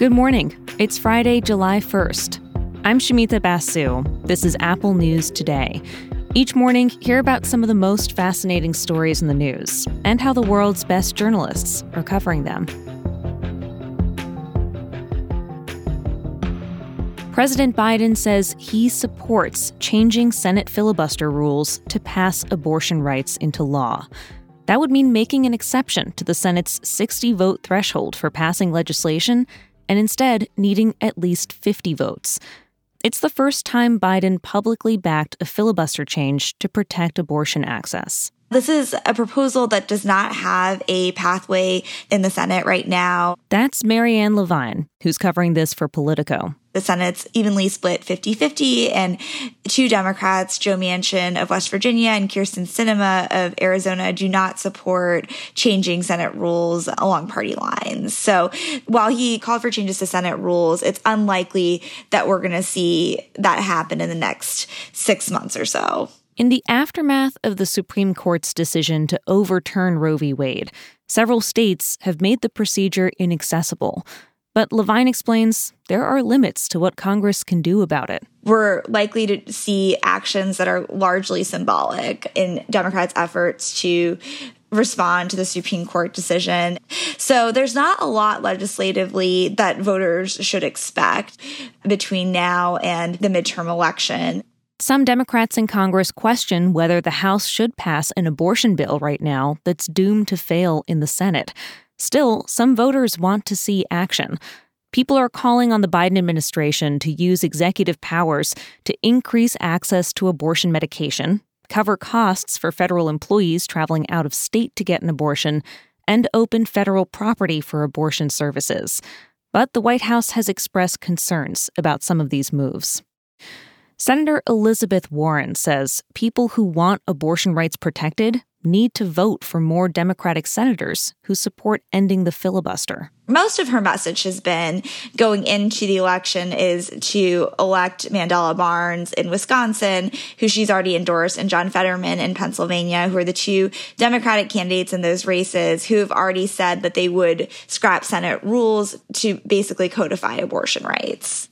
Good morning. It's Friday, July 1st. I'm Shamita Basu. This is Apple News Today. Each morning, hear about some of the most fascinating stories in the news and how the world's best journalists are covering them. President Biden says he supports changing Senate filibuster rules to pass abortion rights into law. That would mean making an exception to the Senate's 60 vote threshold for passing legislation and instead needing at least 50 votes. It's the first time Biden publicly backed a filibuster change to protect abortion access. This is a proposal that does not have a pathway in the Senate right now. That's Marianne Levine, who's covering this for Politico. The Senate's evenly split 50 50, and two Democrats, Joe Manchin of West Virginia and Kyrsten Sinema of Arizona, do not support changing Senate rules along party lines. So while he called for changes to Senate rules, it's unlikely that we're going to see that happen in the next six months or so. In the aftermath of the Supreme Court's decision to overturn Roe v. Wade, several states have made the procedure inaccessible. But Levine explains there are limits to what Congress can do about it. We're likely to see actions that are largely symbolic in Democrats' efforts to respond to the Supreme Court decision. So there's not a lot legislatively that voters should expect between now and the midterm election. Some Democrats in Congress question whether the House should pass an abortion bill right now that's doomed to fail in the Senate. Still, some voters want to see action. People are calling on the Biden administration to use executive powers to increase access to abortion medication, cover costs for federal employees traveling out of state to get an abortion, and open federal property for abortion services. But the White House has expressed concerns about some of these moves. Senator Elizabeth Warren says people who want abortion rights protected need to vote for more Democratic senators who support ending the filibuster. Most of her message has been going into the election is to elect Mandela Barnes in Wisconsin, who she's already endorsed, and John Fetterman in Pennsylvania, who are the two Democratic candidates in those races who have already said that they would scrap Senate rules to basically codify abortion rights.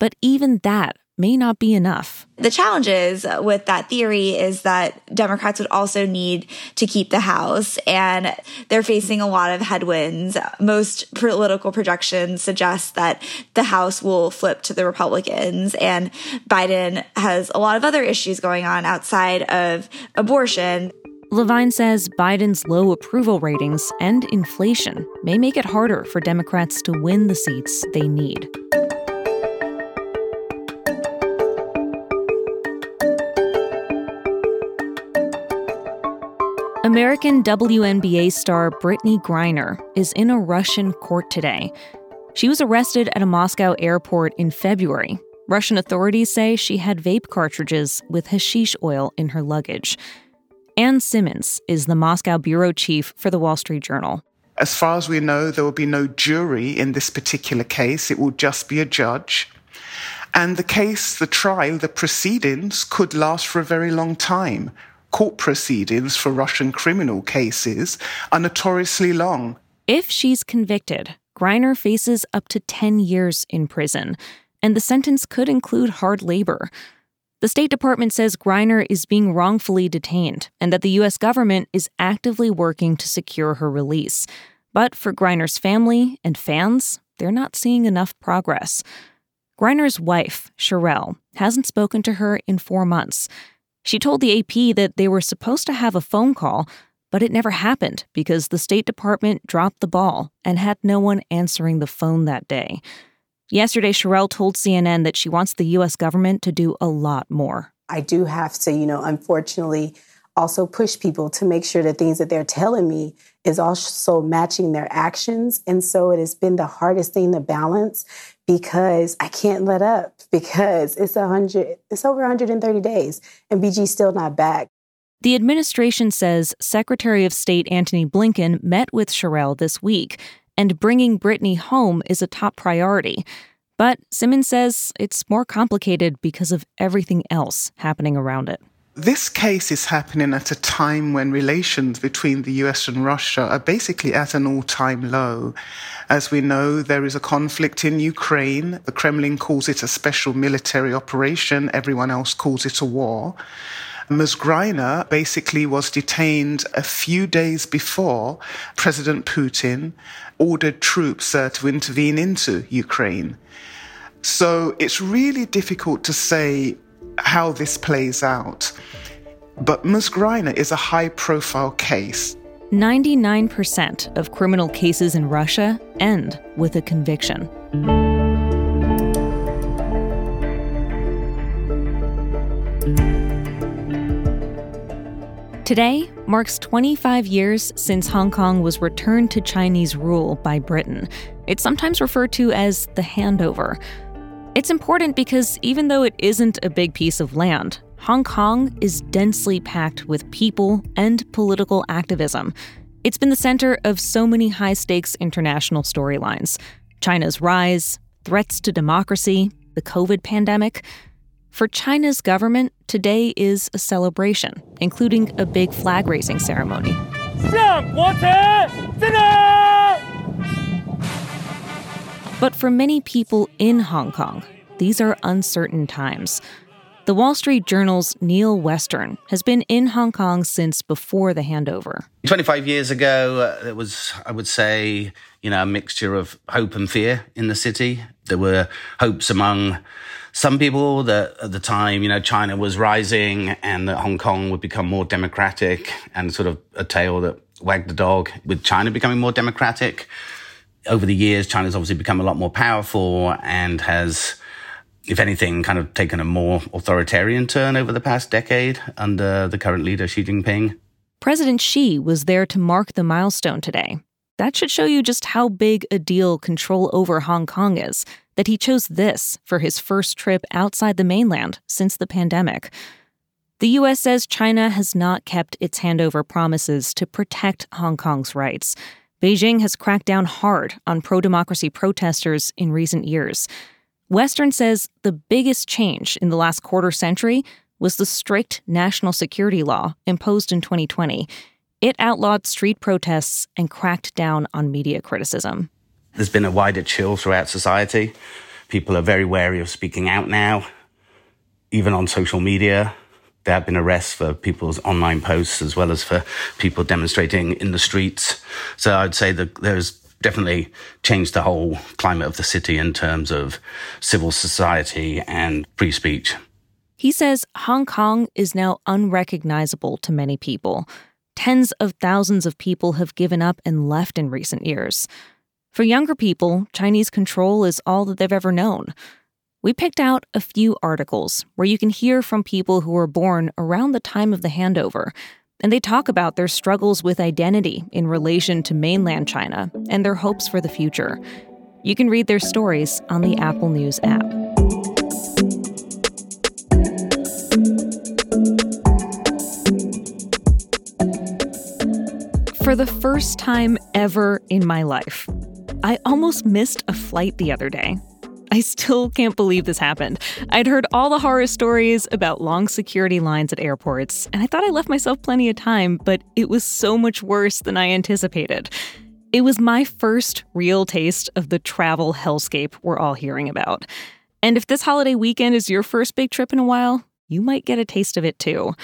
But even that may not be enough. The challenges uh, with that theory is that Democrats would also need to keep the House, and they're facing a lot of headwinds. Most political projections suggest that the House will flip to the Republicans, and Biden has a lot of other issues going on outside of abortion. Levine says Biden's low approval ratings and inflation may make it harder for Democrats to win the seats they need. American WNBA star Brittney Griner is in a Russian court today. She was arrested at a Moscow airport in February. Russian authorities say she had vape cartridges with hashish oil in her luggage. Ann Simmons is the Moscow bureau chief for the Wall Street Journal. As far as we know, there will be no jury in this particular case. It will just be a judge. And the case, the trial, the proceedings could last for a very long time court proceedings for Russian criminal cases are notoriously long. If she's convicted, Griner faces up to 10 years in prison, and the sentence could include hard labor. The State Department says Griner is being wrongfully detained and that the U.S. government is actively working to secure her release. But for Griner's family and fans, they're not seeing enough progress. Griner's wife, Cherelle, hasn't spoken to her in four months. She told the AP that they were supposed to have a phone call, but it never happened because the State Department dropped the ball and had no one answering the phone that day. Yesterday, Cherelle told CNN that she wants the U.S. government to do a lot more. I do have to, you know, unfortunately, also push people to make sure the things that they're telling me is also matching their actions. And so it has been the hardest thing to balance because I can't let up because it's a hundred, it's over 130 days and BG's still not back. The administration says Secretary of State Antony Blinken met with Cherelle this week, and bringing Brittney home is a top priority. But Simmons says it's more complicated because of everything else happening around it. This case is happening at a time when relations between the US and Russia are basically at an all time low. As we know, there is a conflict in Ukraine. The Kremlin calls it a special military operation. Everyone else calls it a war. Ms. Griner basically was detained a few days before President Putin ordered troops uh, to intervene into Ukraine. So it's really difficult to say how this plays out. But Ms. Griner is a high profile case. 99% of criminal cases in Russia end with a conviction. Today marks 25 years since Hong Kong was returned to Chinese rule by Britain. It's sometimes referred to as the handover. It's important because even though it isn't a big piece of land, Hong Kong is densely packed with people and political activism. It's been the center of so many high stakes international storylines China's rise, threats to democracy, the COVID pandemic. For China's government, today is a celebration, including a big flag raising ceremony. But for many people in Hong Kong, these are uncertain times. The Wall Street Journal's Neil Western has been in Hong Kong since before the handover. 25 years ago, uh, it was, I would say, you know, a mixture of hope and fear in the city. There were hopes among some people that at the time, you know, China was rising and that Hong Kong would become more democratic and sort of a tail that wagged the dog with China becoming more democratic over the years, China's obviously become a lot more powerful and has, if anything, kind of taken a more authoritarian turn over the past decade under the current leader, Xi Jinping. President Xi was there to mark the milestone today. That should show you just how big a deal control over Hong Kong is, that he chose this for his first trip outside the mainland since the pandemic. The U.S. says China has not kept its handover promises to protect Hong Kong's rights. Beijing has cracked down hard on pro democracy protesters in recent years. Western says the biggest change in the last quarter century was the strict national security law imposed in 2020. It outlawed street protests and cracked down on media criticism. There's been a wider chill throughout society. People are very wary of speaking out now, even on social media. There have been arrests for people's online posts as well as for people demonstrating in the streets. So I'd say that there's definitely changed the whole climate of the city in terms of civil society and free speech. He says Hong Kong is now unrecognizable to many people. Tens of thousands of people have given up and left in recent years. For younger people, Chinese control is all that they've ever known. We picked out a few articles where you can hear from people who were born around the time of the handover, and they talk about their struggles with identity in relation to mainland China and their hopes for the future. You can read their stories on the Apple News app. For the first time ever in my life, I almost missed a flight the other day I still can't believe this happened. I'd heard all the horror stories about long security lines at airports, and I thought I left myself plenty of time, but it was so much worse than I anticipated. It was my first real taste of the travel hellscape we're all hearing about. And if this holiday weekend is your first big trip in a while, you might get a taste of it too.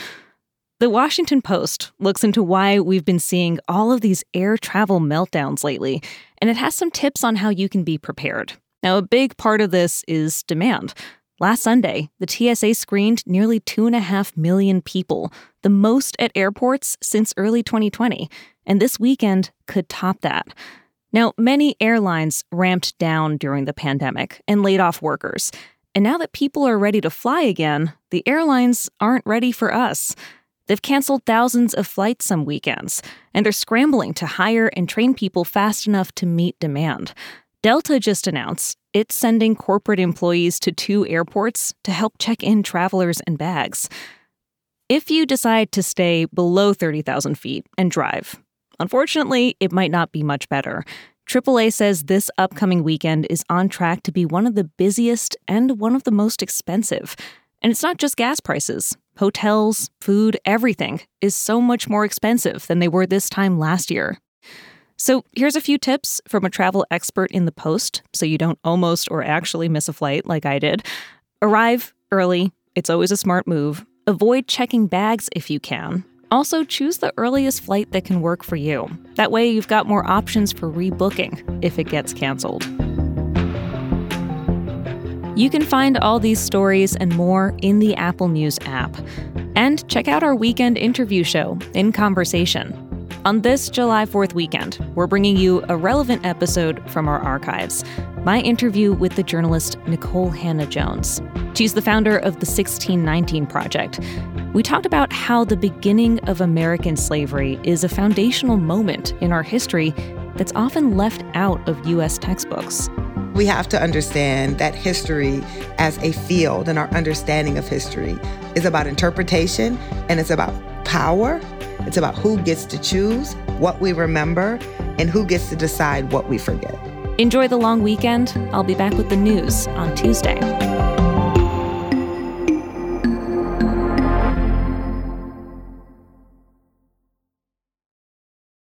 The Washington Post looks into why we've been seeing all of these air travel meltdowns lately, and it has some tips on how you can be prepared. Now, a big part of this is demand. Last Sunday, the TSA screened nearly 2.5 million people, the most at airports since early 2020, and this weekend could top that. Now, many airlines ramped down during the pandemic and laid off workers. And now that people are ready to fly again, the airlines aren't ready for us. They've canceled thousands of flights some weekends, and they're scrambling to hire and train people fast enough to meet demand. Delta just announced it's sending corporate employees to two airports to help check in travelers and bags. If you decide to stay below 30,000 feet and drive, unfortunately, it might not be much better. AAA says this upcoming weekend is on track to be one of the busiest and one of the most expensive. And it's not just gas prices. Hotels, food, everything is so much more expensive than they were this time last year. So, here's a few tips from a travel expert in the Post so you don't almost or actually miss a flight like I did. Arrive early, it's always a smart move. Avoid checking bags if you can. Also, choose the earliest flight that can work for you. That way, you've got more options for rebooking if it gets canceled. You can find all these stories and more in the Apple News app. And check out our weekend interview show, In Conversation. On this July 4th weekend, we're bringing you a relevant episode from our archives my interview with the journalist Nikole Hannah-Jones. She's the founder of the 1619 Project. We talked about how the beginning of American slavery is a foundational moment in our history that's often left out of U.S. textbooks. We have to understand that history as a field and our understanding of history is about interpretation and it's about power it's about who gets to choose what we remember and who gets to decide what we forget. Enjoy the long weekend. I'll be back with the news on Tuesday.